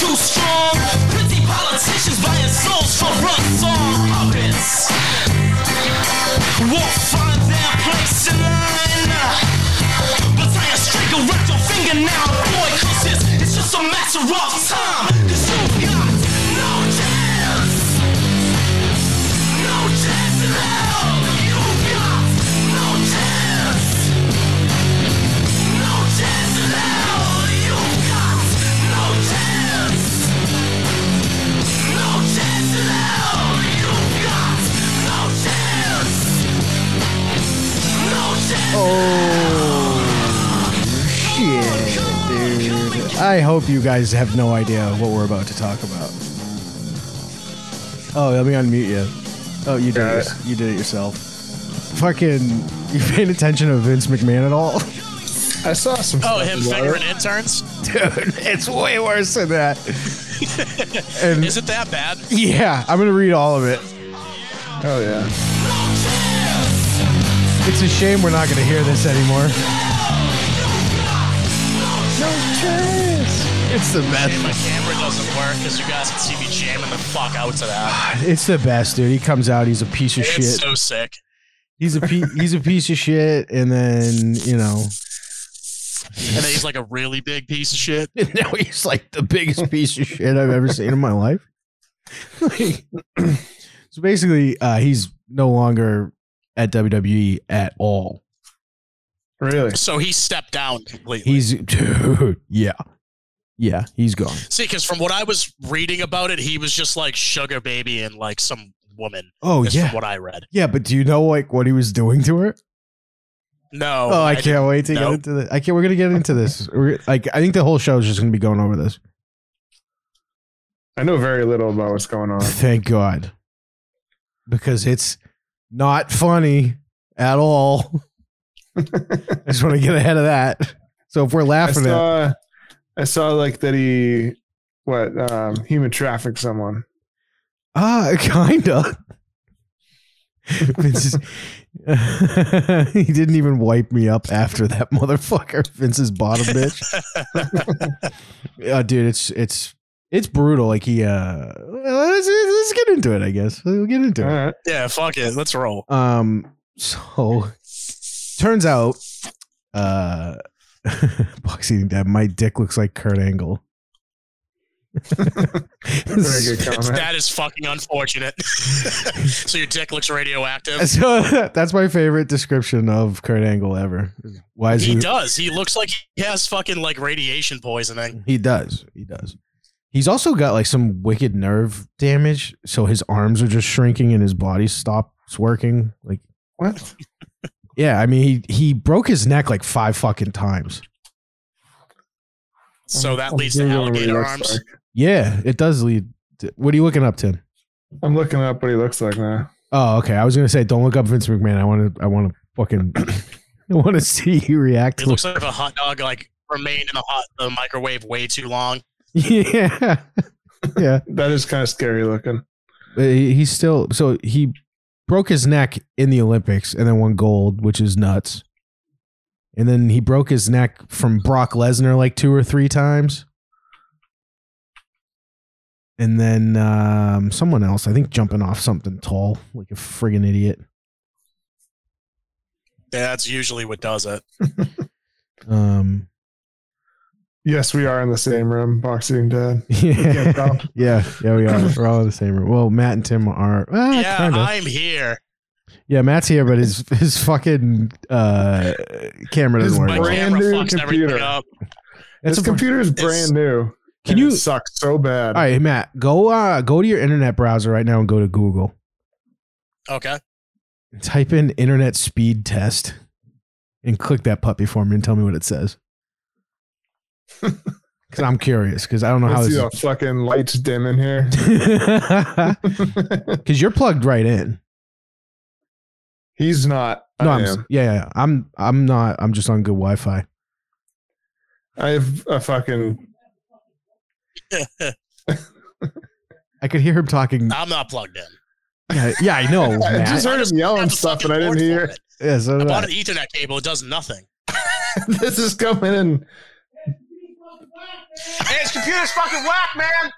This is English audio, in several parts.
too strong. I hope you guys have no idea what we're about to talk about. Oh, let me unmute you. Oh, you did it. You did it yourself. Fucking, you paying attention to Vince McMahon at all? I saw some. Oh, him about fingering interns? Dude, it's way worse than that. And Is it that bad? yeah, I'm gonna read all of it. Oh yeah. It's a shame we're not gonna hear this anymore. It's the best. My camera doesn't work because you guys can see me jamming the fuck out to that. It's the best, dude. He comes out, he's a piece of It's shit. so sick. He's a pe- he's a piece of shit, and then you know, And then he's like a really big piece of shit. and now he's like the biggest piece of shit I've ever seen in my life. Like, so basically, uh, he's no longer at WWE at all. Really? So he stepped down completely. He's dude, yeah, yeah, he's gone. See, because from what I was reading about it, he was just like sugar baby and like some woman. Oh yeah, from what I read. yeah. But do you know like what he was doing to her? No. Oh, I, didn't can't wait to get into this. I can't. We're gonna get into this. We're, like, I think the whole show is just gonna be going over this. I know very little about what's going on. Thank God, because it's not funny at all. I just want to get ahead of that. So if we're I laughing at, saw. I saw like that he what um human trafficked someone. ah, kinda. Vince is- he didn't even wipe me up after that motherfucker. Vince's bottom bitch. uh, dude, it's it's it's brutal. Like he uh, let's, let's get into it. I guess we'll get into All it. right. Yeah, fuck it. Let's roll. Um, so turns out, uh, boxing dad, my dick looks like Kurt Angle. Very good comment. That is fucking unfortunate. so your dick looks radioactive. so that's my favorite description of Kurt Angle ever. Why is He he? does. He looks like he has fucking like radiation poisoning. He does. He does. He's also got like some wicked nerve damage, so his arms are just shrinking and his body stops working. Like, What? Yeah, I mean, he he broke his neck like five fucking times. So oh, that I'm leads to Googling what he alligator arms. like. Yeah, it does lead. To, what are you looking up, Tim? I'm looking up what he looks like now. Oh, okay. I was gonna say, don't look up Vince McMahon. I want to. I want to fucking. I want to see you react. It To looks like a hot dog like remained in the hot the microwave way too long. yeah, yeah. That is kind of scary looking. He- he's still. So he broke his neck in the Olympics and then won gold, which is nuts. And then he broke his neck from Brock Lesnar like two or three times. And then um, someone else, I think, jumping off something tall, like a friggin' idiot. That's usually what does it. Um, Yes, we are in the same room, boxing dad. yeah, yeah, yeah, we are. We're all in the same room. Well, Matt and Tim are. Uh, yeah, kinda. I'm here. yeah, Matt's here, but his his fucking uh, camera doesn't work. My brand new computer. up. This a- computer is it's- brand new. Can and you- It sucks so bad. All right, Matt, go uh go to your internet browser right now and go to Google. Okay. Type in internet speed test and click that puppy for me and tell me what it says. Cuz I'm curious cuz I don't know how Let's see this the fucking lights dim in here. Cuz you're plugged right in. He's not. No, I I'm am. yeah, yeah. I'm I'm not. I'm just on good Wi-Fi. I have a fucking. I could hear him talking. I'm not plugged in. Yeah, yeah I know, I Matt. just heard him yelling stuff, and I didn't hear. for it. Yeah, so I did bought I. an Ethernet cable. It does nothing. this is coming in. Hey, his computer's fucking whack, man.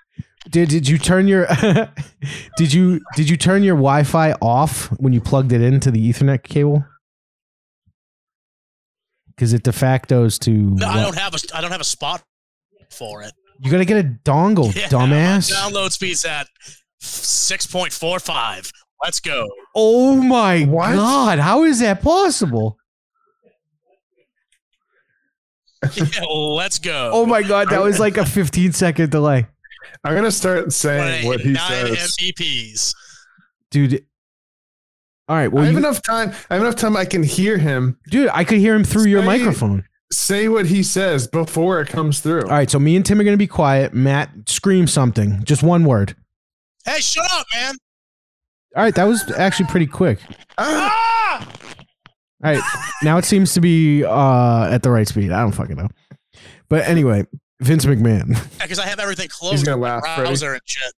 Did did you turn your did you did you turn your Wi-Fi off when you plugged it into the Ethernet cable? Because it de facto's to. No, I don't have a I don't have a spot for it. You gotta get a dongle, Yeah, dumbass. my Download speed's at six point four five. Let's go. Oh my What? god! How is that possible? Yeah, let's go. Oh my god! That was like a 15 second delay, I'm gonna start saying what he Nine says. MVPs. dude. All right, well, I have you, enough time. I have enough time. I can hear him dude, I could hear him through your microphone. say what he says before it comes through. All right, so me and Tim are gonna be quiet. Matt, scream something, just one word. Hey, shut up, man. All right, that was actually pretty quick. Ah! All right, now it seems to be uh, at the right speed. I don't fucking know, but anyway, Vince McMahon. Because I have everything closed. He's closed. gonna laugh, my Freddie. browser and shit.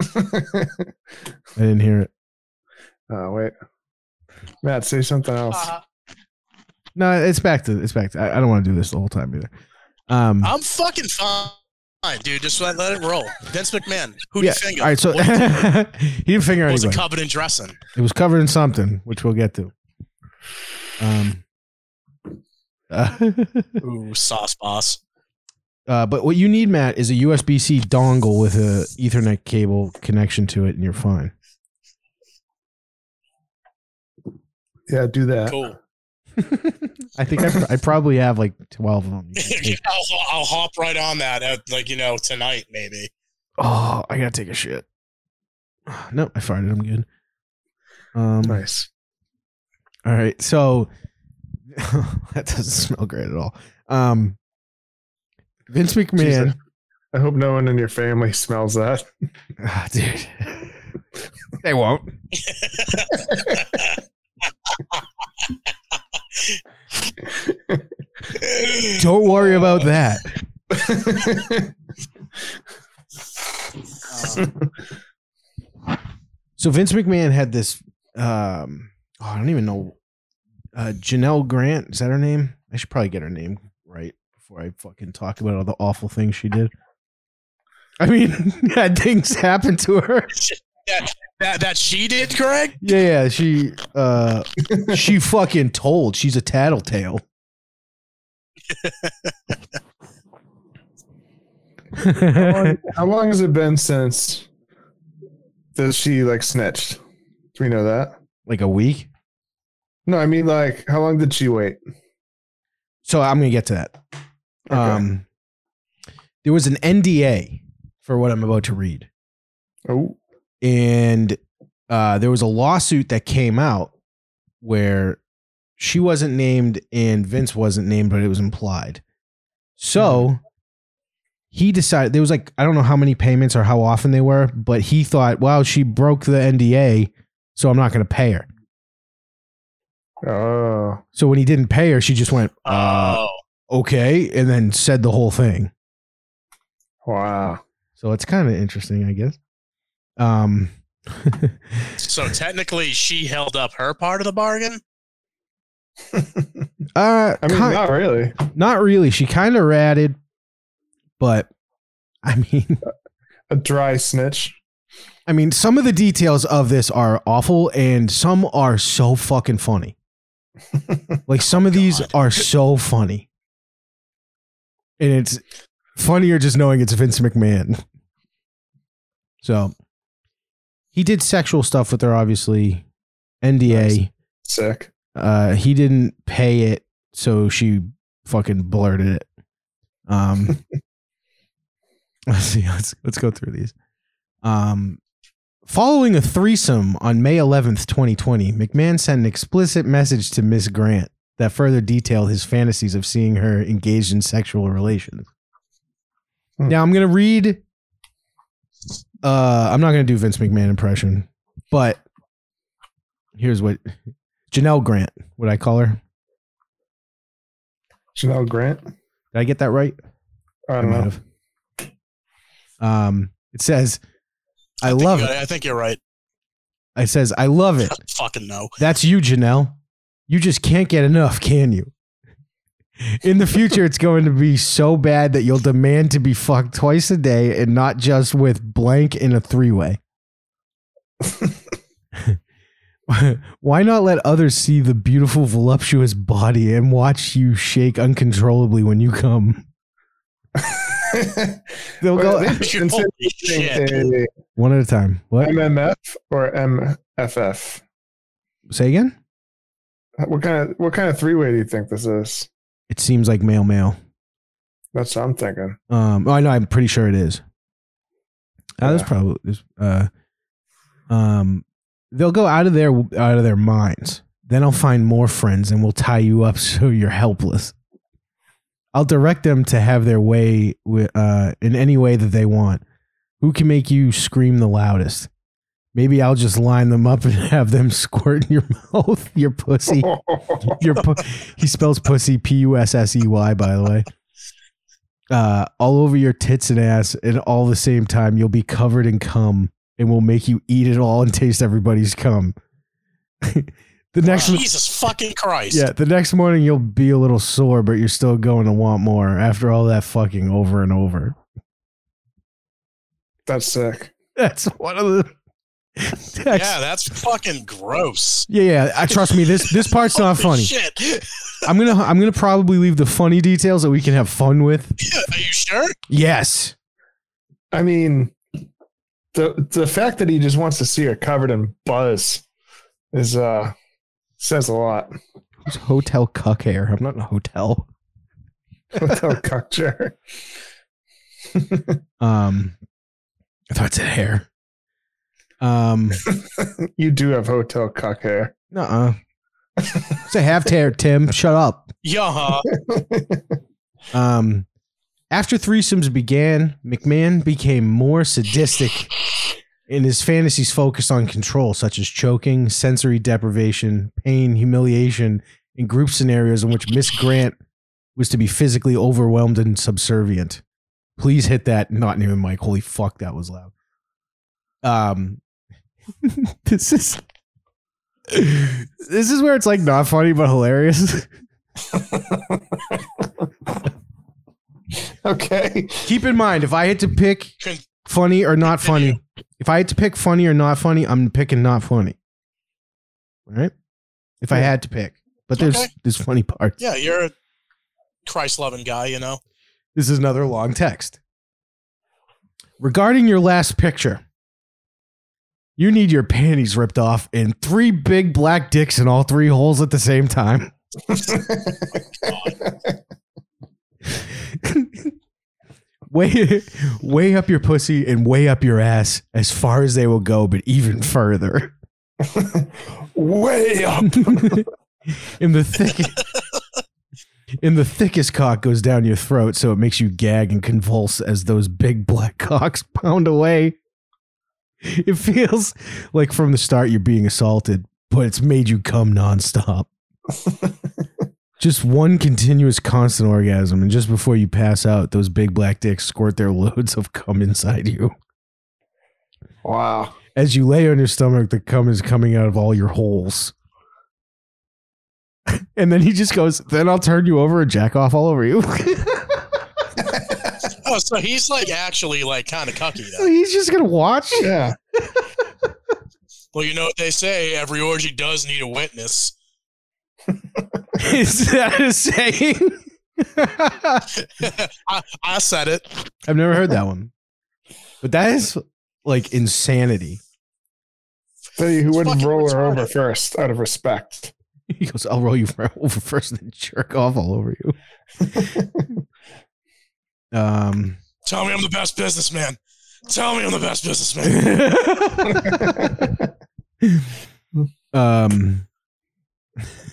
I didn't hear it. oh wait, Matt, say something else. Uh, No, it's back to it's back to. I, I don't want to do this the whole time either. Um, I'm fucking fine, dude. Just let, let it roll. Vince McMahon. Who yeah. do you finger? All right, so he didn't finger was it anybody. covered in dressing? It was covered in something, which we'll get to. Um. uh, Ooh, sauce boss. uh, but what you need, Matt, is a USB C dongle with a Ethernet cable connection to it, and you're fine. Yeah, do that. Cool. I think I, pr- I probably have like twelve of them. You I'll, I'll hop right on that, at, like you know, tonight maybe. oh, I gotta take a shit. No, I farted. I'm good. Um, Nice. All right, so that doesn't smell great at all. Um, Vince McMahon, Jesus. I hope no one in your family smells that. Ah, dude, they won't. Don't worry about that. So Vince McMahon had this. Um, oh, I don't even know. Uh, Janelle Grant is that her name? I should probably get her name right before I fucking talk about all the awful things she did. I mean, had things happen to her. That that she did, Greg. Yeah, yeah. She, uh, she fucking told. She's a tattletale. how, long, how long has it been since that she like snitched? Do we know that? like a week. No, I mean like how long did she wait? So I'm gonna get to that. Okay. Um, there was an NDA for what I'm about to read. Oh, and uh, there was a lawsuit that came out where she wasn't named and Vince wasn't named, but it was implied. So he decided there was like I don't know how many payments or how often they were, but he thought, well, she broke the NDA, so I'm not going to pay her. oh, So when he didn't pay her, she just went, uh, oh, okay, and then said the whole thing. wow. So it's kind of interesting, I guess. Um, so technically, she held up her part of the bargain. uh, I mean, ki- not really. Not really. She kind of ratted, but I mean, A dry snitch. I mean, some of the details of this are awful, and some are so fucking funny. Like some of these are so funny, and it's funnier just knowing it's Vince McMahon. So he did sexual stuff with her, obviously. NDA. Sick. Uh, he didn't pay it, so she fucking blurted it. Um, let's see. Let's let's go through these. Um, following a threesome on May 11th, 2020, McMahon sent an explicit message to Miss Grant that further detailed his fantasies of seeing her engaged in sexual relations. Hmm. Now I'm gonna read. Uh, I'm not gonna do Vince McMahon impression, but here's what Janelle Grant. Would I call her? Janelle Grant. Did I get that right? I don't might know. have. Um, it says, "I, think love it." I think you're right. It says, "I love it." Fucking no. That's you, Janelle. You just can't get enough, can you? In the future, it's going to be so bad that you'll demand to be fucked twice a day and not just with blank in a three way. Why not let others see the beautiful, voluptuous body and watch you shake uncontrollably when you come? They'll go they Holy shit. one at a time. What? MMF or MFF. Say again? What kind of what kind of three way do you think this is? It seems like male male. That's what I'm thinking. Um, oh, I know. I'm pretty sure it is. Uh, Yeah. probably there's, uh, um, they'll go out of their out of their minds. Then I'll find more friends and we'll tie you up so you're helpless. I'll direct them to have their way uh, in any way that they want. Who can make you scream the loudest? Maybe I'll just line them up and have them squirt in your mouth, your pussy. Your pu- he spells pussy P U S S E Y by the way. Uh, all over your tits and ass, and all the same time, you'll be covered in cum, and we'll make you eat it all and taste everybody's cum. the next, Jesus fucking Christ. yeah, the next morning you'll be a little sore, but you're still going to want more after all that fucking over and over. That's sick. That's one of the. texts. Yeah, that's fucking gross. yeah, yeah. I trust me. This this part's not funny. Shit. I'm gonna I'm gonna probably leave the funny details that we can have fun with. Are you sure? Yes. I mean, the the fact that he just wants to see her covered in buzz is uh says a lot. Who's hotel cuck hair? I'm not in a hotel. Hotel culture. Um, I thought it said hair. Um, you do have hotel cock hair. nuh-uh. Say half hair, Tim. Shut up. Yeah. Um, after threesomes began, McMahon became more sadistic, and his fantasies focused on control, such as choking, sensory deprivation, pain, humiliation, and group scenarios in which Miss Grant was to be physically overwhelmed and subservient. Please hit that not even mic. Holy fuck, that was loud. Um, this is this is where it's like not funny but hilarious. okay. Keep in mind, if I had to pick funny or not funny, if I had to pick funny or not funny, I'm picking not funny. All right? If I had to pick. But there's Okay. there's funny parts. Yeah, you're a Christ loving guy, you know? This is another long text. Regarding your last picture, you need your panties ripped off and three big black dicks in all three holes at the same time. way, way up your pussy and way up your ass as far as they will go, but even further. Way up. in the thick, in the thickest cock goes down your throat, so it makes you gag and convulse as those big black cocks pound away. It feels like from the start you're being assaulted, but it's made you come nonstop. just one continuous constant orgasm, and just before you pass out, those big black dicks squirt their loads of cum inside you. Wow. As you lay on your stomach, the cum is coming out of all your holes. and then he just goes, Then I'll turn you over and jack off all over you. Oh, so he's like actually like kind of cucky though. He's just going to watch. Yeah. Well, you know what they say: every orgy does need a witness. Is that a saying? I, I said it. I've never heard that one. But that is like insanity. Tell you who wouldn't fucking roll her over first out of respect. He goes, I'll roll you over first and then jerk off all over you. Um, Tell me I'm the best businessman. Tell me I'm the best businessman. um,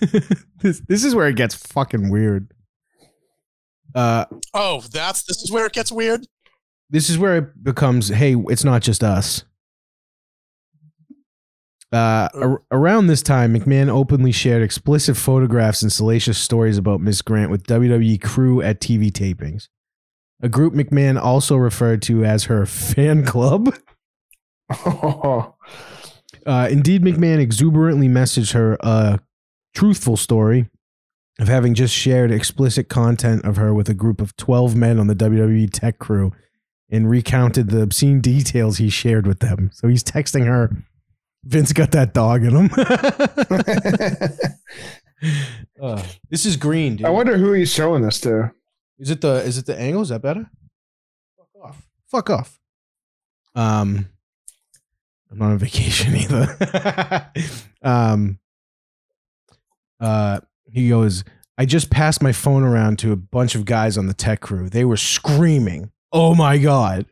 this, this is where it gets fucking weird. Uh, Oh, that's this is where it gets weird. this is where it becomes hey it's not just us uh, ar- around this time mcmahon openly shared explicit photographs and salacious stories about miss grant with wwe crew at tv tapings a group mcmahon also referred to as her fan club Oh, uh, indeed mcmahon exuberantly messaged her a truthful story of having just shared explicit content of her with a group of 12 men on the WWE tech crew and recounted the obscene details he shared with them. So he's texting her, Vince got that dog in him. Uh, this is green, dude. I wonder who he's showing this to. Is it the is it the angle? Is that better? Fuck off. Fuck off. Um I'm not on vacation either. um uh he goes, I just passed my phone around to a bunch of guys on the tech crew. They were screaming, Oh my god.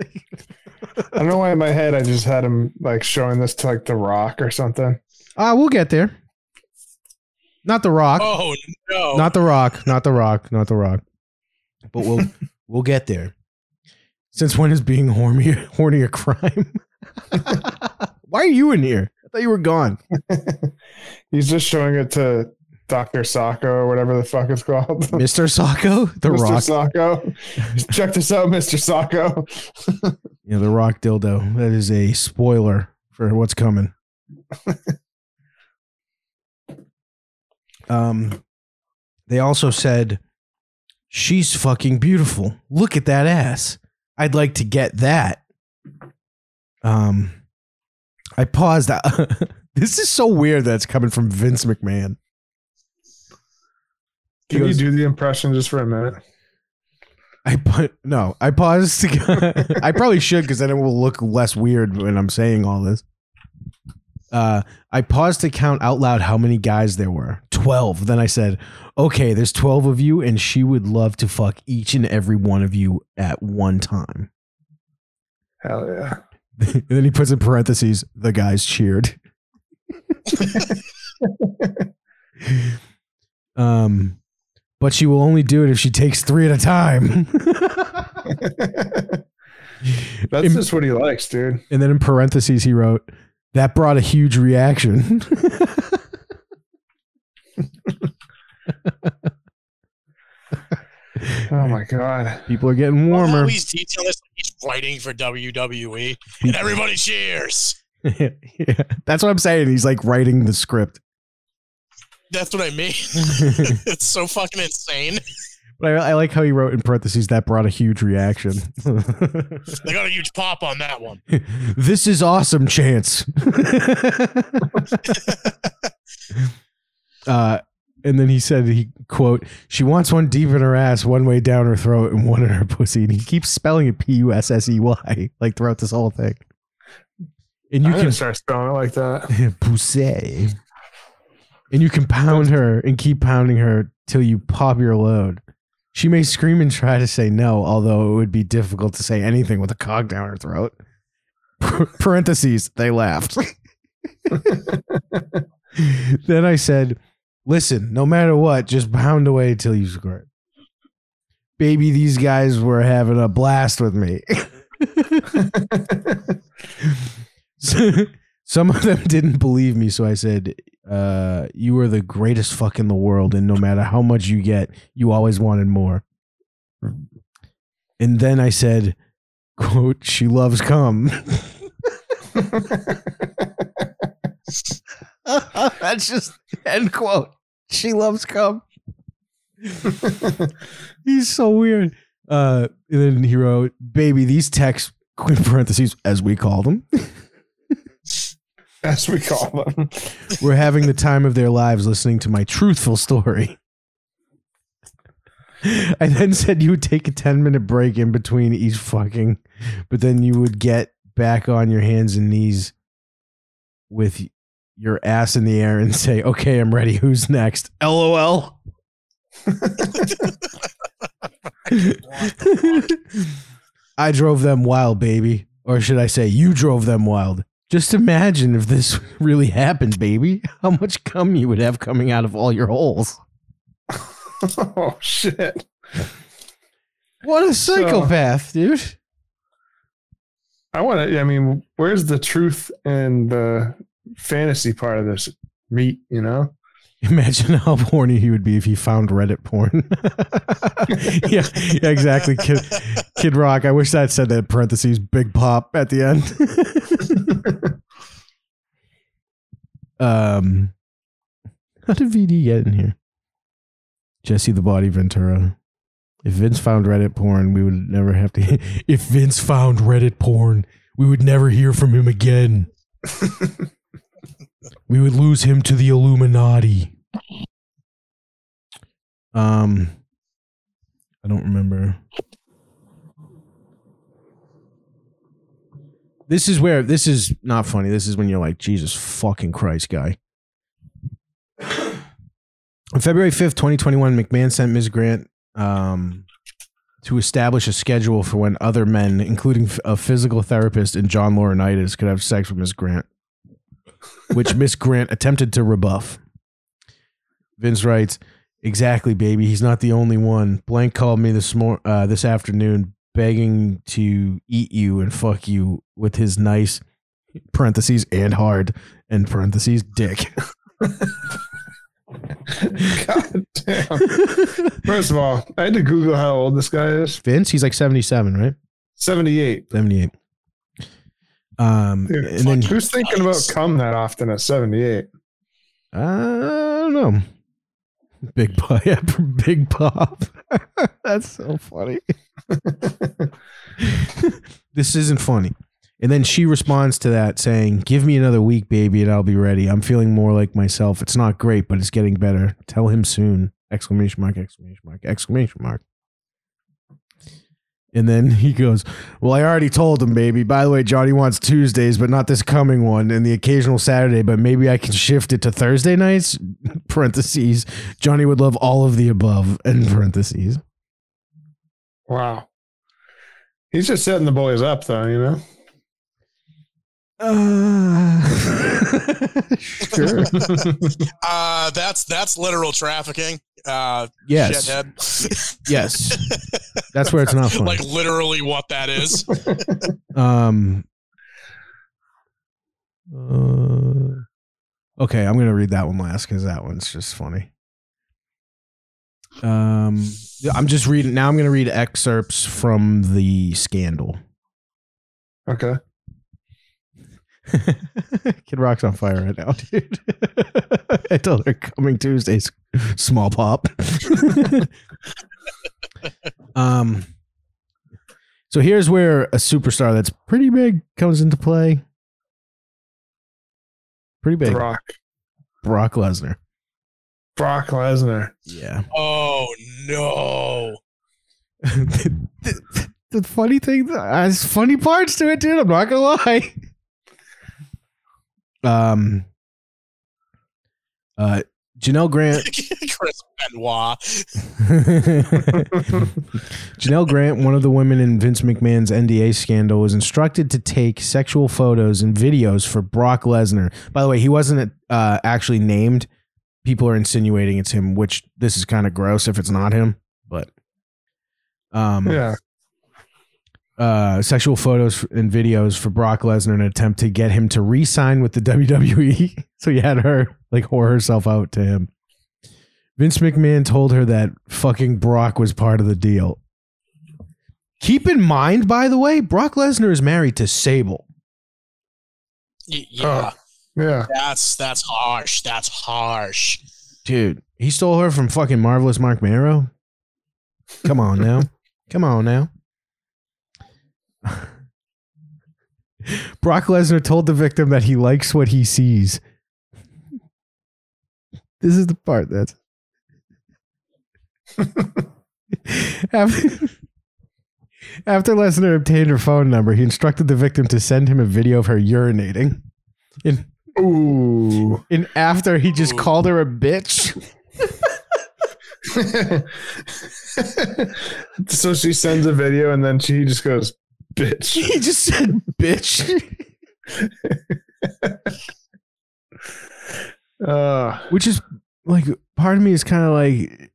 I don't know why in my head I just had him like showing this to like The Rock or something. Ah, we'll get there. Not the rock. Oh no! Not the rock. Not the rock. Not the rock. But we'll we'll get there. Since when is being horny horny a crime? Why are you in here? I thought you were gone. He's just showing it to Dr. Socko or whatever the fuck it's called. Mr. Socko? The Mr. rock. Socko. Check this out, Mr. Socko. know the rock dildo. That is a spoiler for what's coming. Um they also said she's fucking beautiful. Look at that ass. I'd like to get that. Um I paused. this is so weird that it's coming from Vince McMahon. Can you do the impression just for a minute? I put no. I paused. To, I probably should because then it will look less weird when I'm saying all this. Uh, I paused to count out loud how many guys there were. Twelve. Then I said, "Okay, there's twelve of you, and she would love to fuck each and every one of you at one time." Hell yeah. and then he puts in parentheses, "The guys cheered." um, but she will only do it if she takes three at a time. That's In- just what he likes, dude. And then in parentheses, he wrote, that brought a huge reaction. Oh my god. People are getting warmer. how he's detailing this like he's writing for WWE, and everybody cheers. yeah, that's what I'm saying. He's like writing the script. That's what I mean. it's so fucking insane. But I, I like how he wrote in parentheses, that brought a huge reaction. They got a huge pop on that one. this is awesome, Chance. uh, and then he said, he quote, she wants one deep in her ass, one way down her throat, and one in her pussy. And he keeps spelling it P U S S E Y, like throughout this whole thing. And you I'm can start spelling it like that. pussy. And you can pound her and keep pounding her till you pop your load. She may scream and try to say no, although it would be difficult to say anything with a cog down her throat. Parentheses, they laughed. then I said, Listen, no matter what, just pound away till you squirt. Baby, these guys were having a blast with me. Some of them didn't believe me, so I said, uh, "You are the greatest fuck in the world, and no matter how much you get, you always wanted more." And then I said, "Quote: She loves cum." That's just end quote. She loves cum. He's so weird. Uh, and then he wrote, "Baby, these texts." In parentheses, as we call them. As we call them. were having the time of their lives listening to my truthful story. I then said you would take a 10 minute break in between each fucking, but then you would get back on your hands and knees with your ass in the air and say, Okay, I'm ready. Who's next? LOL. I drove them wild, baby. Or should I say, you drove them wild. Just imagine if this really happened, baby. How much cum you would have coming out of all your holes. oh shit. What a psychopath, dude. I want to. I mean, where's the truth and the fantasy part of this meat? You know, Imagine how horny he would be if he found Reddit porn. yeah, yeah, exactly. Kid, Kid Rock. I wish that said that parentheses, big pop at the end. Um, How did VD get in here? Jesse the Body Ventura. If Vince found Reddit porn, we would never have to. if Vince found Reddit porn, we would never hear from him again. we would lose him to the Illuminati. Um, I don't remember. This is where this is not funny. This is when you're like, Jesus fucking Christ, guy. On February 5th, 2021, McMahon sent Ms. Grant um, to establish a schedule for when other men, including a physical therapist and John Laurinaitis, could have sex with Ms. Grant, which Miss Grant attempted to rebuff. Vince writes, Exactly, baby. He's not the only one. Blank called me this mor- uh, this afternoon begging to eat you and fuck you with his nice parentheses and hard and parentheses dick. God damn. First of all, I had to Google how old this guy is. Vince, he's like 77, right? 78. 78. Um, Dude, and then who's thinking about cum that often at 78? I don't know. Big Pop, yeah, Big Pop. That's so funny. this isn't funny. And then she responds to that saying, "Give me another week, baby, and I'll be ready. I'm feeling more like myself. It's not great, but it's getting better. Tell him soon!" Exclamation mark! Exclamation mark! Exclamation mark! And then he goes, Well, I already told him, baby. By the way, Johnny wants Tuesdays, but not this coming one, and the occasional Saturday, but maybe I can shift it to Thursday nights. Parentheses. Johnny would love all of the above. In parentheses. Wow. He's just setting the boys up, though, you know? Uh, sure. Uh, that's that's literal trafficking. Uh, Yes. shithead. Yes. That's where it's not funny. like literally what that is. Um. uh, okay, I'm gonna read that one last because that one's just funny. Um, I'm just reading now. I'm gonna read excerpts from the scandal. Okay. Kid Rock's on fire right now, dude. I told her coming Tuesdays, small pop. um, so here's where a superstar that's pretty big comes into play. Pretty big, Brock. Brock Lesnar. Brock Lesnar. Yeah. Oh no! the, the- the funny thing, there's funny parts to it, dude. I'm not gonna lie. Um. Uh, Janelle Grant. Chris Benoit. Janelle Grant, one of the women in Vince McMahon's NDA scandal, was instructed to take sexual photos and videos for Brock Lesnar. By the way, he wasn't uh, actually named. People are insinuating it's him, which this is kind of gross if it's not him. But um, yeah. Uh, sexual photos and videos for Brock Lesnar in an attempt to get him to re-sign with the WWE. so he had her like whore herself out to him. Vince McMahon told her that fucking Brock was part of the deal. Keep in mind, by the way, Brock Lesnar is married to Sable. Y- yeah, Yeah. that's that's harsh. That's harsh. Dude, he stole her from fucking Marvelous Marc Mero. Come on now. Come on now. Brock Lesnar told the victim that he likes what he sees. This is the part that's after, after Lesnar obtained her phone number, he instructed the victim to send him a video of her urinating. And, Ooh. and after he just Ooh. called her a bitch. so she sends a video and then she just goes, bitch. He just said bitch. Uh, Which is like part of me is kind of like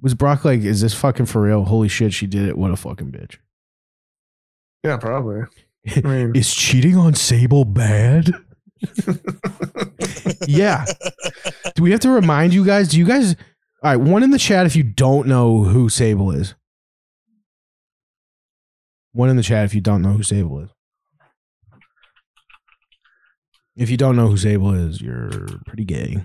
was Brock like, is this fucking for real? Holy shit, she did it. What a fucking bitch. yeah, probably. I mean, Is cheating on Sable bad? yeah. Do we have to remind you guys? Do you guys all right, one in the chat if you don't know who Sable is. One in the chat if you don't know who Sable is. If you don't know who Sable is, you're pretty gay.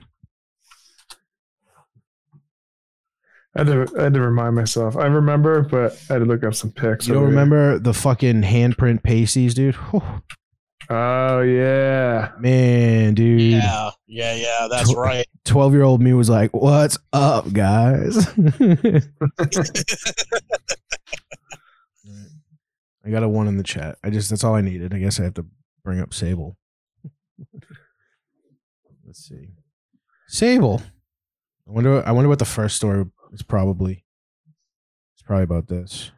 I had, to, I had to remind myself. I remember, but I had to look up some pics. You don't remember the fucking handprint pasties, dude? Whew. Oh yeah. Man, dude. Yeah, yeah, yeah. That's Tw- right. 12 year old me was like, What's up, guys? I got a one in the chat. I just, that's all I needed. I guess I have to bring up Sable. Let's see. Sable. I wonder, I wonder what the first story is probably. It's probably about this.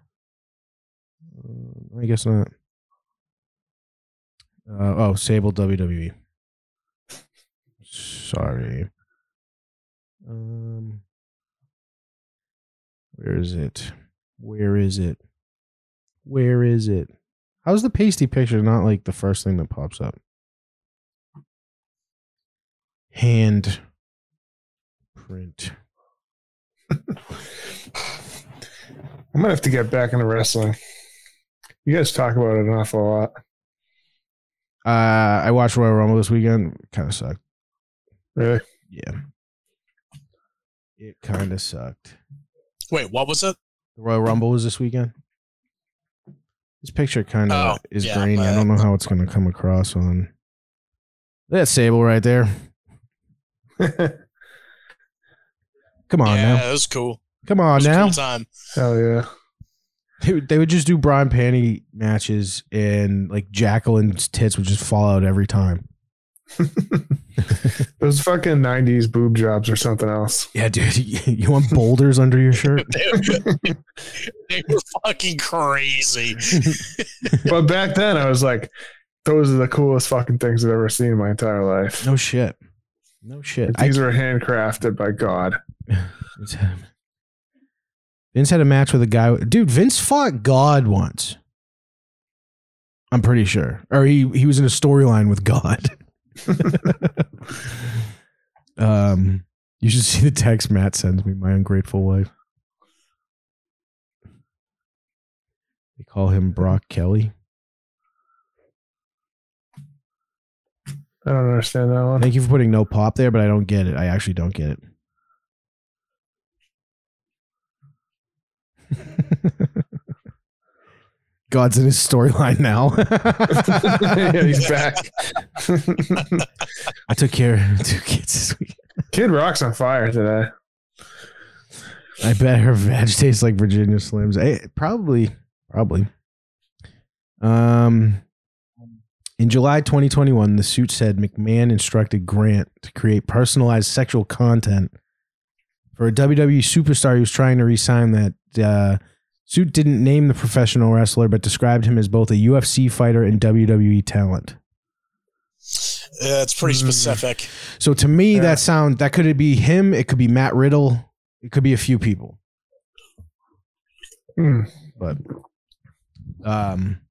Uh, I guess not. Uh, oh, Sable WWE. Sorry. Um, where is it? Where is it? Where is it? How's the pasty picture not like the first thing that pops up? Hand print. I'm gonna have to get back into wrestling. You guys talk about it an awful lot. Uh, I watched Royal Rumble this weekend. Kind of sucked. Really? Yeah, it kind of sucked. Wait, what was it? The Royal Rumble was this weekend. This picture kind of Oh, is yeah, grainy. I don't know how it's going to come across on. That's Sable right there. Come on yeah, now. it was cool. Come It on was now. cool time. Hell yeah. They would, they would just do Bra and Panty matches and like Jacqueline's tits would just fall out every time. Those fucking '90s boob jobs or something else. Yeah, dude. You want boulders under your shirt? They were, they were fucking crazy. But back then, I was like, those are the coolest fucking things I've ever seen in my entire life. No shit. No shit. I, These were handcrafted by God. Vince had, Vince had a match with a guy. Dude, Vince fought God once. I'm pretty sure, or he he was in a storyline with God. Um, you should see the text Matt sends me. My ungrateful wife. They call him Brock Kelly. I don't understand that one. Thank you for putting no pop there, but I don't get it. I actually don't get it. God's in his storyline now. yeah, he's back. I took care of two kids this week. Kid Rock's on fire today. I bet her veg tastes like Virginia Slims. Eh, probably, probably. Um, in July 2021, the suit said McMahon instructed Grant to create personalized sexual content for a WWE superstar he was trying to re-sign. That uh, suit didn't name the professional wrestler, but described him as both a UFC fighter and WWE talent. Yeah, it's pretty Mm. specific. So to me, Yeah. that sound that could be him. It could be Matt Riddle. It could be a few people. Hmm. but um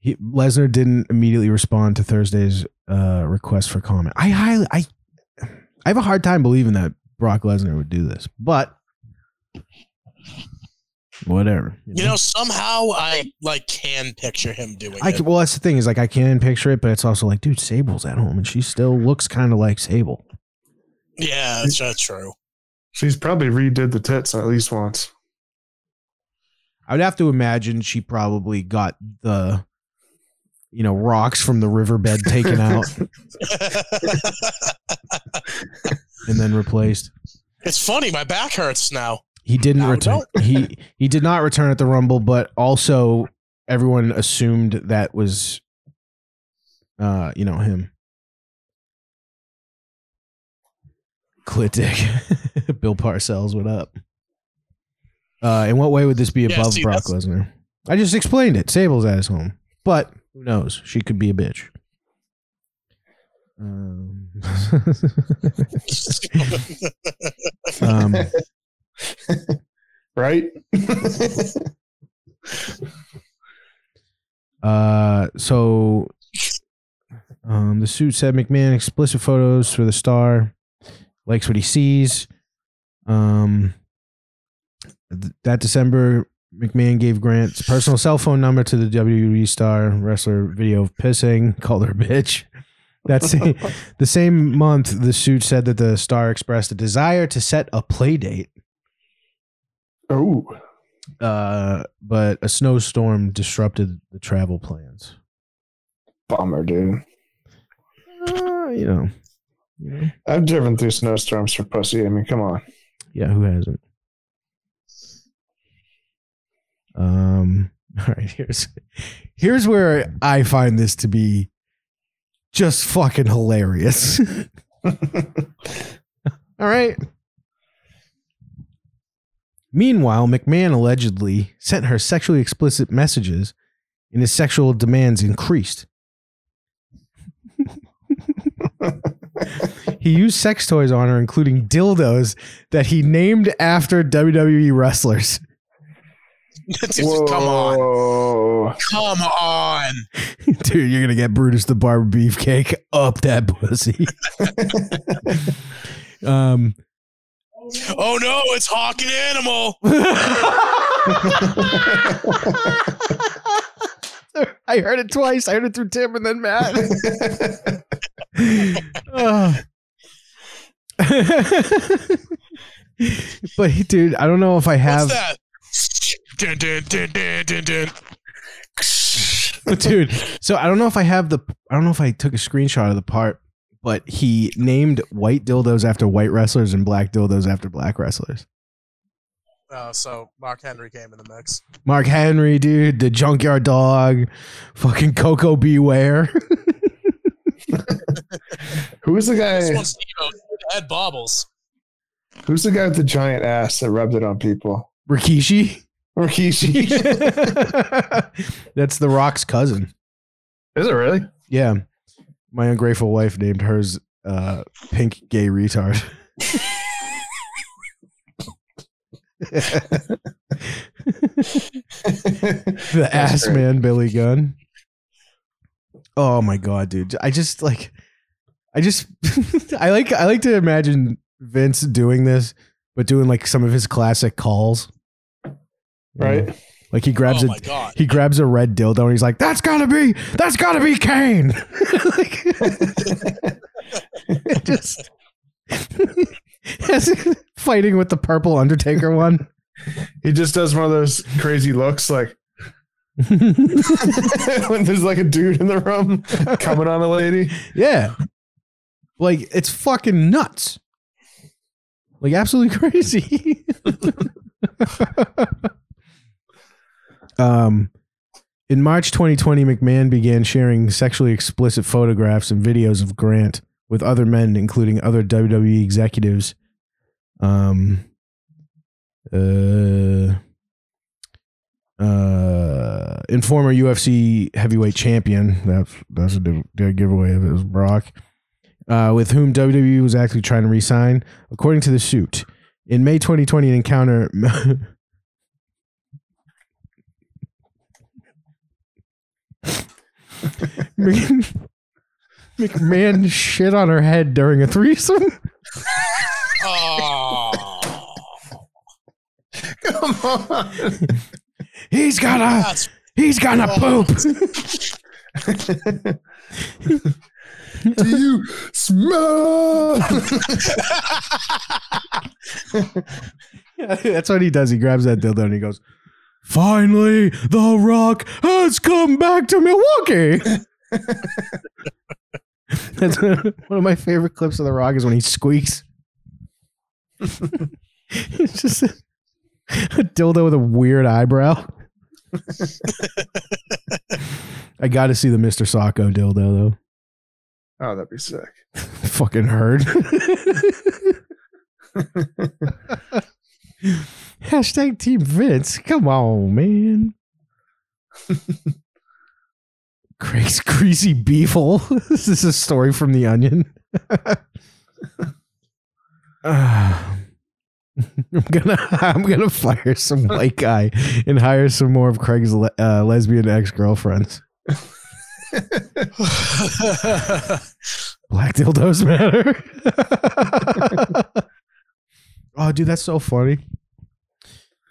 he, Lesnar didn't immediately respond to Thursday's uh request for comment. I highly I I have a hard time believing that Brock Lesnar would do this, but whatever. You know, somehow I like can picture him doing I it. well, that's the thing is like I can picture it, but it's also like, dude, Sable's at home and she still looks kind of like Sable. Yeah, that's that's true. She's probably redid the tits at least once. I would have to imagine she probably got the you know rocks from the riverbed taken out and then replaced. it's funny. My back hurts now. He didn't No, return. He he did not return at the Rumble, but also everyone assumed that was, uh, you know, him. Clit dick. Bill Parcells, what up? Uh, in what way would this be Yeah, above see, Brock Lesnar? I just explained it. Sable's at his home, but who knows? She could be a bitch. Um, um, Right? Uh, so um, the suit said McMahon explicit photos for the star, likes what he sees. Um, th- that December, McMahon gave Grant's personal cell phone number to the WWE star wrestler. Video of pissing, called her bitch. That's the same month. The suit said that the star expressed a desire to set a play date. Oh, Uh, but a snowstorm disrupted the travel plans. bummer, dude. Uh, you know, you know, I've driven through snowstorms for pussy. I mean, come on. yeah, who hasn't? Um, all right, here's here's where I find this to be just fucking hilarious. All right. Meanwhile, McMahon allegedly sent her sexually explicit messages and his sexual demands increased. he used sex toys on her, including dildos that he named after WWE wrestlers. Dude, Come on. Whoa. Come on. Dude, you're gonna get Brutus the Barber Beefcake up that pussy. um, Oh no, it's Hawk and Animal. I heard it twice. I heard it through Tim and then Matt. Oh. but dude, I don't know if I have, dun. dude. So I don't know if I have the. I don't know if I took a screenshot of the part, but he named white dildos after white wrestlers and black dildos after black wrestlers. Oh, so Mark Henry came in the mix. Mark Henry, dude, the Junkyard Dog, fucking Koko B. Ware. Who's the This guy? one's Steve Ed Bobbles. Who's the guy with the giant ass that rubbed it on people? Rikishi. Rikishi. That's The Rock's cousin. Is it really? Yeah. My ungrateful wife named hers uh, Pink Gay Retard. the ass great. man Billy Gunn. Oh my god, dude. I just like I just I like I like to imagine Vince doing this, but doing like some of his classic calls. You know? Right? Like he grabs oh a god. he grabs a red dildo and he's like, "That's gotta be, that's gotta be Kane." like, it just fighting with the purple Undertaker one. He just does one of those crazy looks like when there's like a dude in the room coming on a lady. yeah, like it's fucking nuts, like absolutely crazy. Um. In March 2020, McMahon began sharing sexually explicit photographs and videos of Grant with other men, including other WWE executives. Um, uh, uh, and former UFC heavyweight champion. That's that's a dead giveaway if it was Brock, uh, with whom WWE was actually trying to re-sign, according to the suit. In May 2020, an encounter. McMahon shit on her head during a threesome. Oh. Come on. He's gonna, That's he's gonna poop. Do you smell? yeah, That's what he does. He grabs that dildo and he goes, Finally, The Rock has come back to Milwaukee. That's one of my favorite clips of The Rock is when he squeaks. it's just a, a dildo with a weird eyebrow. I got to see the Mr. Socko dildo though. Oh, that'd be sick. Fucking heard. Hashtag Team Vince. Come on, man. Craig's greasy beefle. this is a story from the Onion. Ah. I'm gonna I'm gonna fire some white guy and hire some more of Craig's le- uh, lesbian ex girlfriends. Black dildos matter. oh, dude, that's so funny.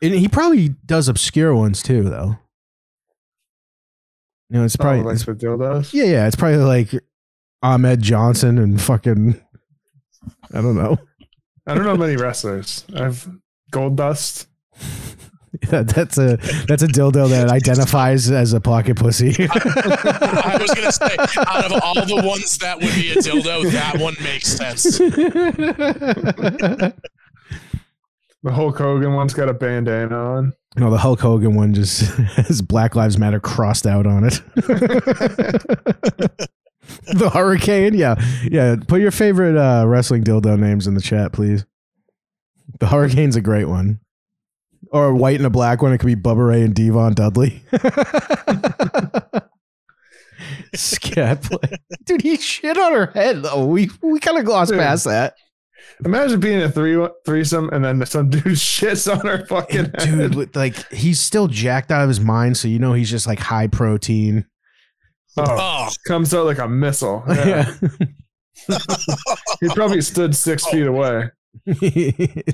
And he probably does obscure ones too, though. You know, it's Probably probably like it's- with dildos. yeah, yeah. It's probably like Ahmed Johnson and fucking. I don't know. I don't know many wrestlers. I've Gold Dust. That- that's a that's a dildo that identifies as a pocket pussy. I was gonna say, out of all the ones that would be a dildo, that one makes sense. The Hulk Hogan one's got a bandana on. no, the Hulk Hogan one just has Black Lives Matter crossed out on it. the Hurricane, yeah, yeah. Put your favorite uh, wrestling dildo names in the chat, please. The Hurricane's a great one. Or a white and a black one. It could be Bubba Ray and Devon Dudley. Scat play. Dude, he shit on her head though. We we kind of glossed Dude. past that. Imagine being a three threesome and then some dude shits on her fucking head. Dude, with, like he's still jacked out of his mind, so you know he's just like high protein. Oh, Oh, comes out like a missile. Yeah. Yeah. he probably stood six feet away.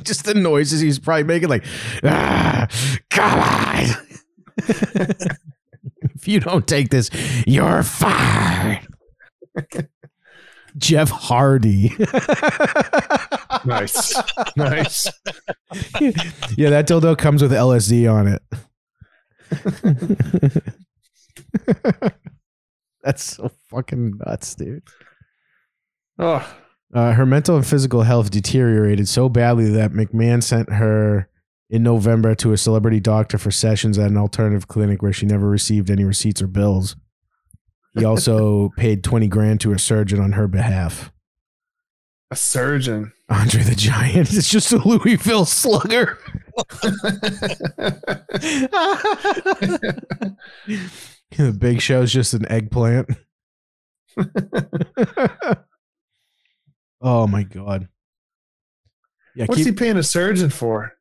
just the noises he's probably making, like, ah, come on. if you don't take this, you're fired. Jeff Hardy. Nice. nice. yeah, that dildo comes with LSD on it. That's so fucking nuts, dude. Oh, Uh, her mental and physical health deteriorated so badly that McMahon sent her in November to a celebrity doctor for sessions at an alternative clinic where she never received any receipts or bills. He also paid 20 grand to a surgeon on her behalf. a surgeon. Andre the Giant is just a Louisville slugger. the big show's just an eggplant. oh my god. Yeah, What's keep, he paying a surgeon for?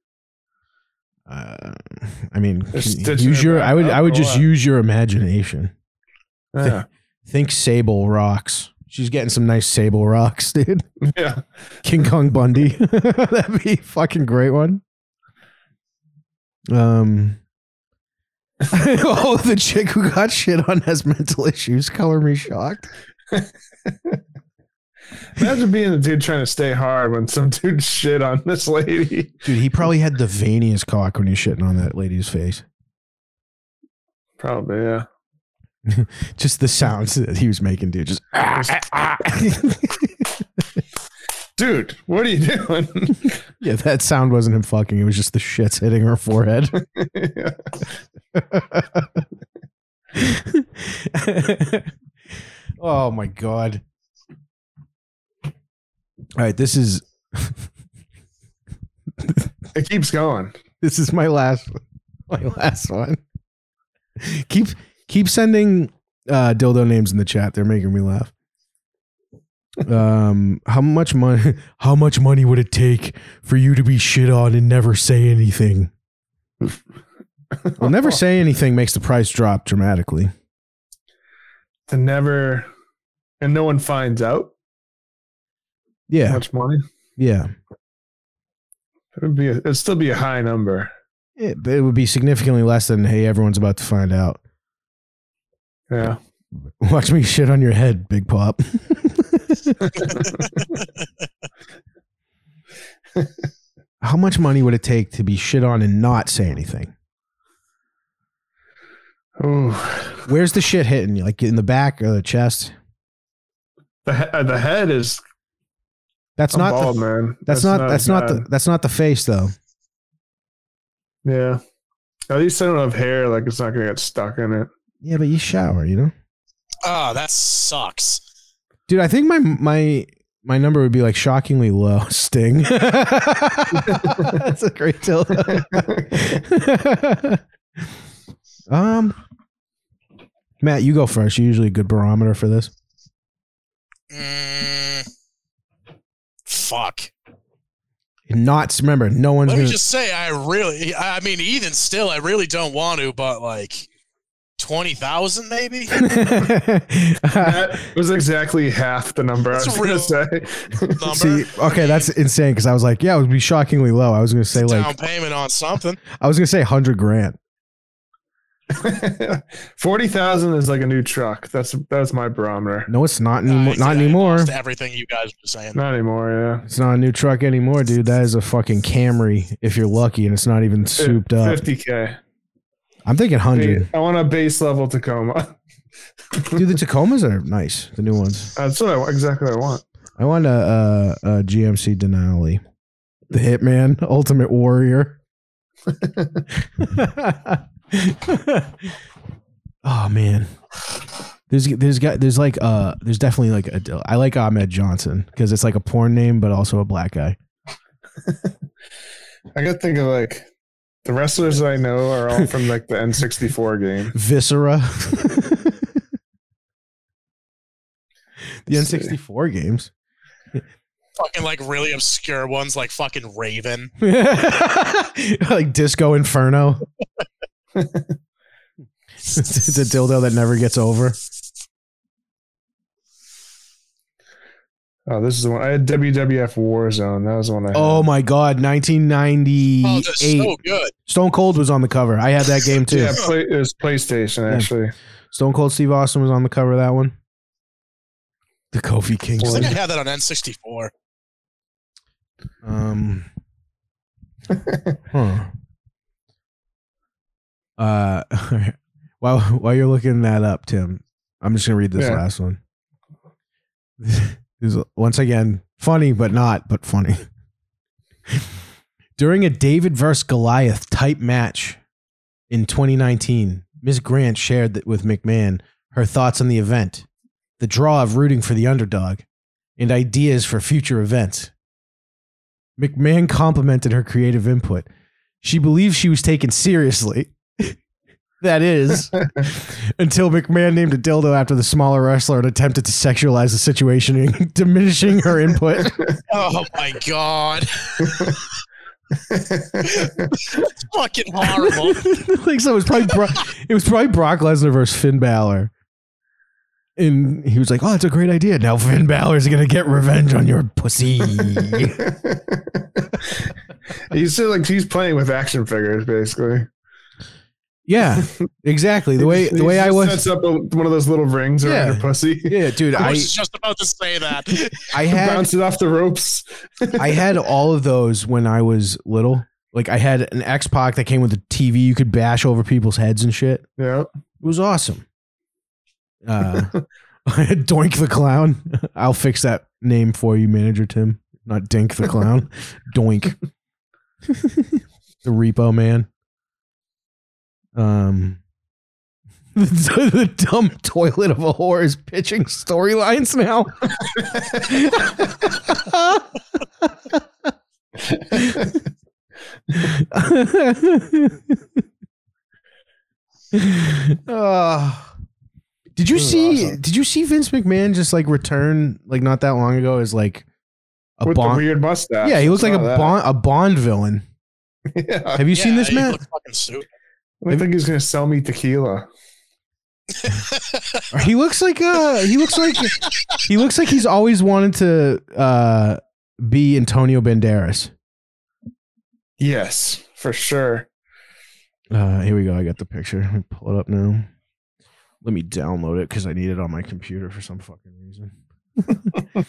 uh, I mean, use your. I would. I would just use your imagination. Yeah. Think Sable rocks. She's getting some nice Sable rocks, dude. Yeah. King Kong Bundy. That'd be a fucking great one. Um. oh, the chick who got shit on has mental issues. Color me shocked. Imagine being the dude trying to stay hard when some dude shit on this lady. Dude, he probably had the veiniest cock when he's shitting on that lady's face. Probably, yeah. Just the sounds that he was making, dude. Just ah, ah, ah. Dude, what are you doing? yeah, that sound wasn't him fucking. It was just the shits hitting her forehead. oh my god. All right, this is it keeps going. this is my last my last one. Keep keep sending uh dildo names in the chat. They're making me laugh. Um how much money how much money would it take for you to be shit on and never say anything? Well, never say anything makes the price drop dramatically. to never, and no one finds out how Yeah. much money. Yeah. It would be. A, it'd still be a high number. It, it would be significantly less than hey, everyone's about to find out. Yeah. Watch me shit on your head, Big Pop. How much money would it take to be shit on and not say anything? Ooh. Where's the shit hitting you? Like in the back or the chest? The he- uh, the head is. That's I'm not bald, the, man. that's, not that's not the that's not the face though. Yeah. At least I don't have hair. Like it's not gonna get stuck in it. Yeah, but you shower, you know? oh, that sucks. Dude, I think my my my number would be like shockingly low. Sting. That's a great dildo. um, Matt, you go first. You're usually a good barometer for this. Mm, fuck. Not remember, no one's Let me gonna. just say, I really, I mean, even still, I really don't want to, but like twenty thousand, maybe. That was exactly half the number I was a gonna real- say. Number See, okay, that's insane because I was like, yeah, it would be shockingly low. I was gonna say like down like, payment on something. I was gonna say hundred grand. Forty thousand is like a new truck. That's that's my barometer. No, it's not Uh, anymore. I not anymore. lost Everything you guys were saying. Not anymore. Yeah. It's not a new truck anymore, dude. That is a fucking Camry if you're lucky, and it's not even souped up. Fifty k. I'm thinking hundred. I want a base level Tacoma. Dude, the Tacomas are nice. The new ones. That's what I want- exactly what I want. I want a, a, a GMC Denali, the Hitman, Ultimate Warrior. oh man, there's there's got there's like uh there's definitely like a I like Ahmed Johnson because it's like a porn name but also a black guy. I gotta think of like the wrestlers I know are all from like the N64 game. Viscera. the Let's. N64 games. Fucking like really obscure ones like fucking Raven. like Disco Inferno. it's a dildo that never gets over. Oh, this is the one I had WWF Warzone. That was the one I had. Oh my god, 1998. Oh, that's 1998. so good. Stone Cold was on the cover. I had that game too. yeah, play, it was PlayStation Yeah. actually. Stone Cold Steve Austin was on the cover of that one. The Kofi I Kingston. think I had that on N64. Um. huh. Uh, while while you're looking that up, Tim, I'm just gonna read this Yeah. last one. Once again funny, but not, but funny. During a David versus Goliath type match in 2019, Ms. Grant shared with McMahon her thoughts on the event, the draw of rooting for the underdog, and ideas for future events. McMahon complimented her creative input. She believes she was taken seriously. That is, until McMahon named a dildo after the smaller wrestler and attempted to sexualize the situation, diminishing her input. Oh my god. it's fucking horrible. like so, it was probably Brock, it was probably Brock Lesnar versus Finn Balor, and he was like, "Oh, that's a great idea. Now Finn Balor's gonna get revenge on your pussy." he's still like he's playing with action figures basically. Yeah, exactly. The way the he way I was. sets up a, one of those little rings around Yeah. her pussy. Yeah, dude, I I was just about to say that. I had Bounce it off the ropes. I had all of those when I was little. Like I had an X Pac that came with a TV you could bash over people's heads and shit. Yeah. It was awesome. Uh, I had Doink the Clown. I'll fix that name for you, Manager Tim. Not Dink the Clown. Doink. the Repo Man. Um, the, the dumb toilet of a whore is pitching storylines now. Ah. did you This see? awesome. Did you see Vince McMahon just like return like not that long ago as like a With the Bond? weird mustache. Yeah, he looks like a that. Bond a Bond villain. Yeah. Have you seen this he man? fucking stupid. I think he's gonna sell me tequila. He looks like uh he looks like he looks like he's always wanted to uh be Antonio Banderas. Yes, for sure. Uh here we go. I got the picture. Let me pull it up now. Let me download it because I need it on my computer for some fucking reason.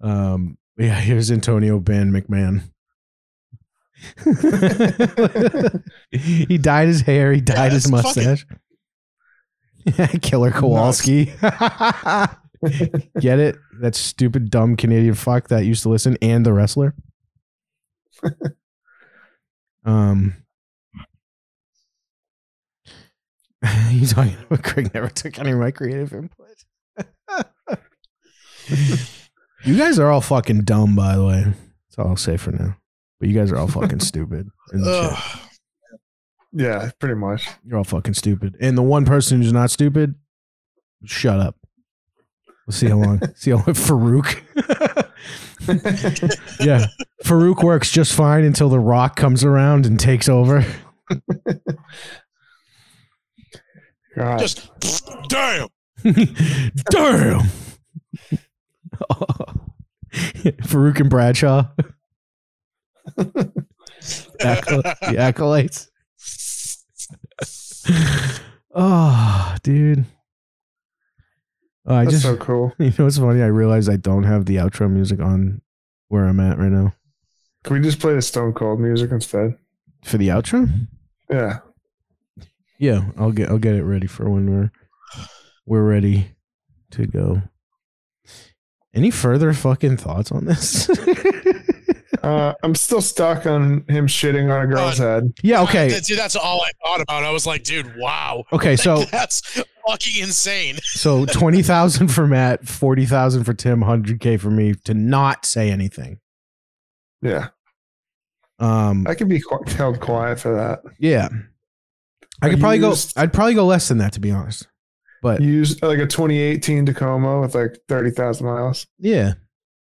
um yeah, here's Antonio Ben McMahon. he dyed his hair, he dyed his fucking- mustache. Killer Kowalski. Get it? That stupid, dumb Canadian fuck that used to listen and the wrestler. um, you talking about Craig never took any of my creative input. you guys are all fucking dumb, by the way. That's all I'll say for now. But you guys are all fucking stupid. And shit. Ugh. Yeah, pretty much. You're all fucking stupid. And the one person who's not stupid, shut up. We'll see how long. see how long Faarooq. yeah. Faarooq works just fine until The Rock comes around and takes over. God. Just damn. Damn. Faarooq and Bradshaw. The acolytes. oh, dude. Oh, I That's just so cool. you know what's funny? I realized I don't have the outro music on where I'm at right now Can we just play the Stone Cold music instead? for the outro. Yeah. Yeah, I'll get I'll get it ready for when we're we're ready to go. Any further fucking thoughts on this? Uh, I'm still stuck on him shitting on a girl's head. yeah, okay. That- dude, that's all I thought about. I was like, dude, wow. Okay, so that's fucking insane. so 20,000 for Matt, 40,000 for Tim, 100k for me to not say anything. Yeah. Um I could be qu- held quiet for that. yeah. I I could probably used- go I'd probably go less than that to be honest. But Use like a 2018 Tacoma with like 30,000 miles. yeah.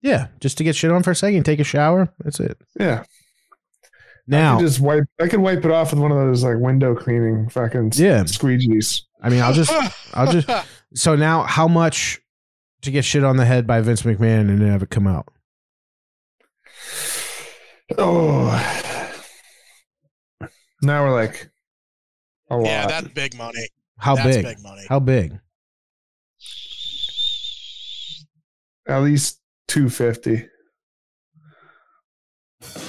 Yeah, just to get shit on for a second, take a shower, that's it. Yeah. I Now, could just wipe. I could wipe it off with one of those like window cleaning fucking Yeah. squeegees. I mean, I'll just I'll just So now, how much to get shit on the head by Vince McMahon and have it come out? Oh. Now we're like a lot. yeah, that's big money. How that's big? big money. How big? At least 250.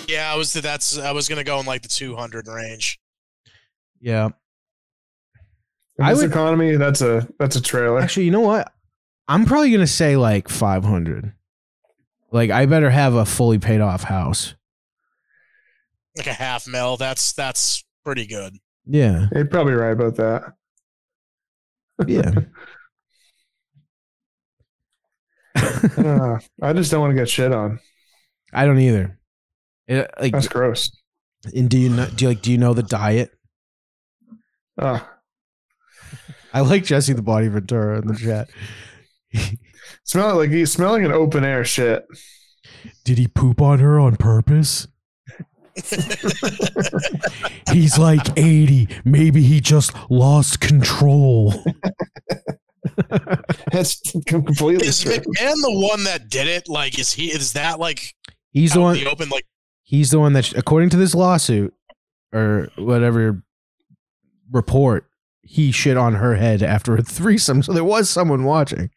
Yeah, I was that's I was gonna go in like the two hundred range. Yeah. In I this would- economy, that's a that's a trailer. Actually, you know what? I'm probably gonna say like 500. Like, I better have a fully paid off house. Like a half mil. That's that's pretty good. Yeah. You're probably right about that. Yeah. I. I just don't want to get shit on. I don't either. It, like, That's gross. and do you know? Do you like? Do you know the diet? Oh, I like Jesse the Body Ventura in the chat. smell like he's smelling an open air shit. Did he poop on her on purpose? He's like 80. Maybe he just lost control. That's completely Is true. McMahon the one that did it? Like, is he? Is that like He's the one. in the open? Like, He's the one that, according to this lawsuit or whatever report, he shit on her head after a threesome. So there was someone watching.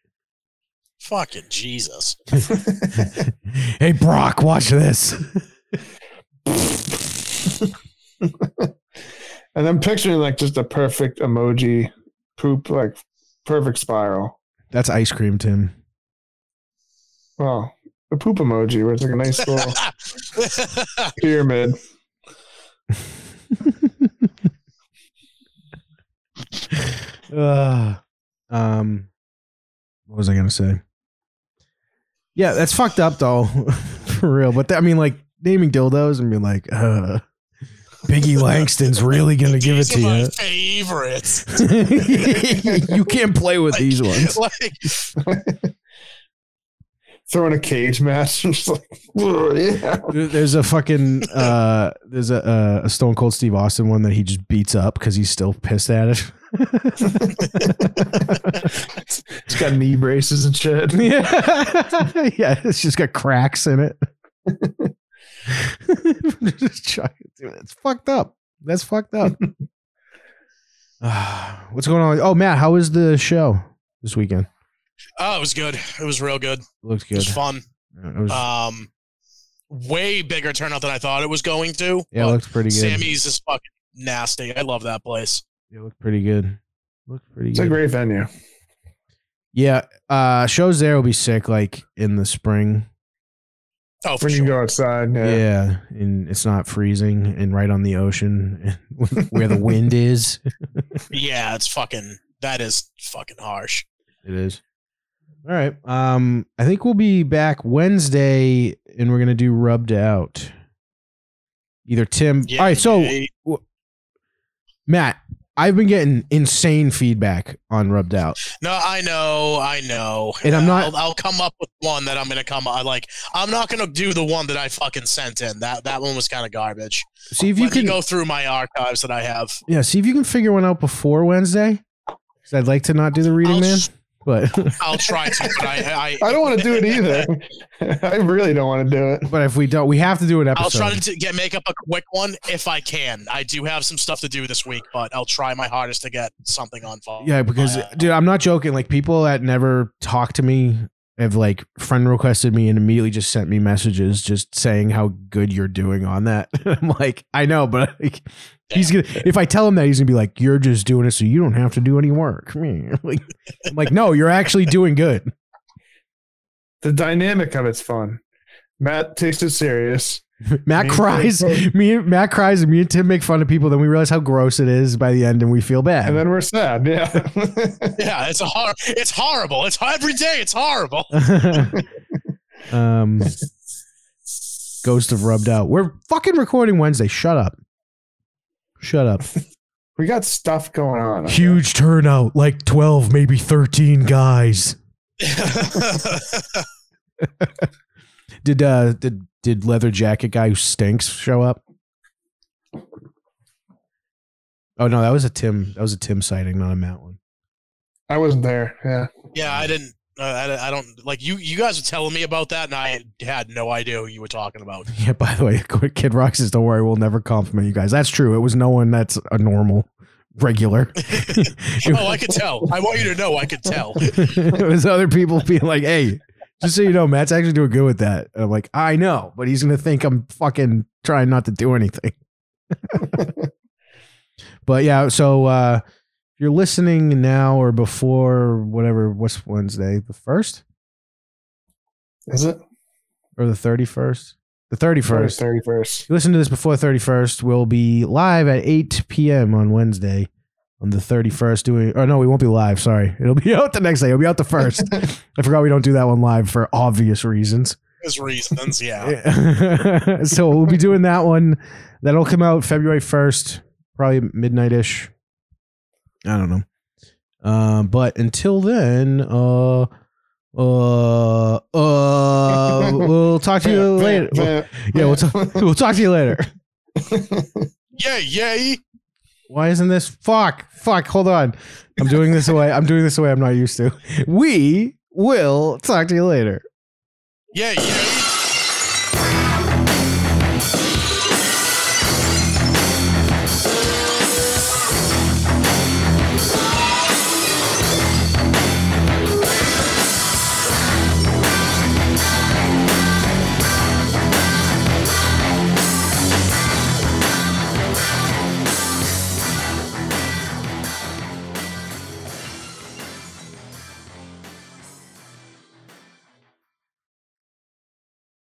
fucking Jesus. hey, Brock, watch this. and I'm picturing like just a perfect emoji poop, like perfect spiral. That's ice cream, Tim. Well, the poop emoji where it's like a nice little pyramid. uh, um, what was I gonna say? Yeah, that's fucked up though, for real. But th- I mean, like naming dildos and being like, uh, Biggie Langston's really gonna give it to my you. favorites. you can't play with these ones. like, Throwing a cage match. and just like, yeah. There's a fucking uh, there's a, uh, a Stone Cold Steve Austin one that he just beats up because he's still pissed at it. it's got knee braces and shit. yeah, yeah, it's just got cracks in it. Just chuck it, dude. It's fucked up. That's fucked up. What's going on? Oh, Matt, how was the show this weekend? oh, it was good. It was real good. Looked It good. was fun. It was, Um, way bigger turnout than I thought it was going to. yeah, it but looked pretty good. Sammy's is fucking nasty. I love that place. It looked pretty good. Looked pretty It's good. a great venue. yeah, uh, shows there will be sick like in the spring. Oh, for When you sure. go outside, yeah. Yeah. and it's not freezing and right on the ocean where the wind is. Yeah, it's fucking. That is fucking harsh. It is. All right. Um, I think we'll be back Wednesday, and we're gonna do rubbed out. Either Tim. Yeah, All right. So yeah, Matt, I've been getting insane feedback on rubbed out. No, I know, I know. And I'm not- I'll, I'll come up with one that I'm gonna come. I like. I'm not gonna do the one that I fucking sent in. That that one was kind of garbage. See if you Let can. go through my archives that I have. Yeah. See if you can figure one out before Wednesday. Because I'd like to not do the reading I'll man. Sh- but I'll try to, but I, I, I don't want to do it either. I really don't want to do it. but if we don't, we have to do an episode. I'll try to get make up a quick one if I can. I do have some stuff to do this week, but I'll try my hardest to get something on file. Yeah, because Uh, dude, I'm not joking. Like people that never talk to me have like friend requested me and immediately just sent me messages just saying how good you're doing on that. I'm like, I know, but like, he's gonna. If I tell him that, he's gonna be like, "You're just doing it so you don't have to do any work." Like, I'm like, no, you're actually doing good. The dynamic of it's fun. Matt takes it serious. Matt Me- cries. Me, Matt cries, and me and Tim make fun of people. Then we realize how gross it is by the end, and we feel bad. And then we're sad. Yeah. Yeah, it's a hor- It's horrible. It's every day. It's horrible. um, Ghost of Rubbed Out. We're fucking recording Wednesday. Shut up. Shut up. we got stuff going on. Huge turnout, like 12, maybe 13 guys. Did uh did did leather jacket guy who stinks show up? Oh no, that was a Tim. That was a Tim sighting, not a Matt one. I wasn't there. Yeah. yeah, I didn't. Uh, I, I don't like you. You guys were telling me about that, and I had no idea who you were talking about. Yeah. By the way, Kid Rock says, "Don't worry, we'll never compliment you guys." That's true. It was no one that's a normal, regular. oh, I could tell. I want you to know. I could tell. it was other people being like, "Hey, just so you know, Matt's actually doing good with that." And I'm like, "I know, but he's gonna think I'm fucking trying not to do anything." but yeah, so uh if you're listening now or before whatever, what's Wednesday? The first Is it? or the thirty first? The 31st. The 31st. If you listen to this before 31st, we'll be live at 8 p.m. on Wednesday on the 31st doing or no, we won't be live, sorry. It'll be out the next day. It'll be out the first. I forgot we don't do that one live for obvious reasons. There's reasons. Yeah. so we'll be doing that one. That'll come out February 1st, probably midnight-ish. I don't know. Um, but until then, uh uh uh we'll talk to you later. Yeah, we'll, talk we'll talk to you later. Yay! Yay! Why isn't this fuck? Fuck, hold on. I'm doing this away. I'm doing this away I'm not used to. We will talk to you later. Yay! Yay!